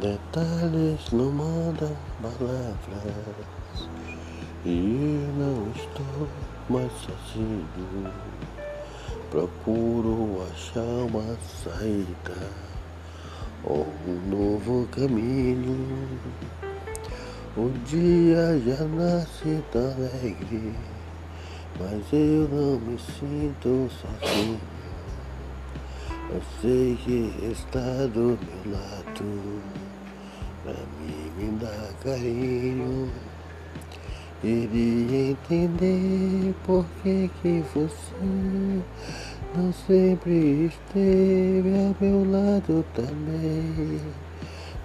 Detalhes não mandam palavras. E não estou mais sozinho. Procuro achar uma saída Ou um novo caminho. O dia já nasce tão alegre Mas eu não me sinto sozinho. Eu sei que está do meu lado Pra mim me dar carinho. Iria entender por que que você Não sempre esteve ao meu lado também.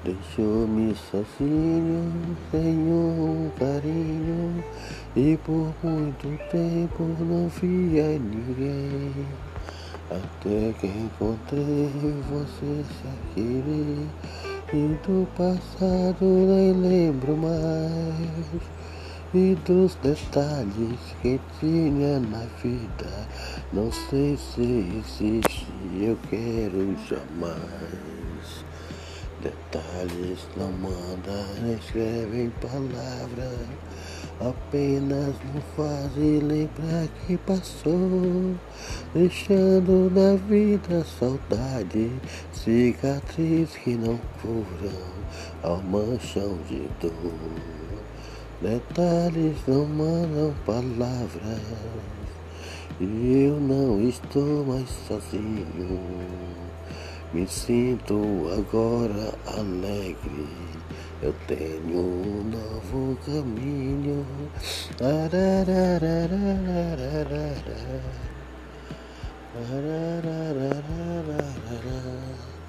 Deixou-me sozinho, sem um carinho. E por muito tempo não via ninguém. Até que encontrei você sem querer E do passado nem lembro mais. E dos detalhes que tinha na vida Não sei se existe, eu quero jamais. Detalhes não mandam, escrevem palavras Apenas não fazem lembrar que passou Deixando na vida saudade Cicatriz que não curam Ao manchão de dor. Detalhes não mandam palavras E eu não estou mais sozinho me sinto agora alegre, eu tenho um novo caminho. Ararararararara. Ararararararara.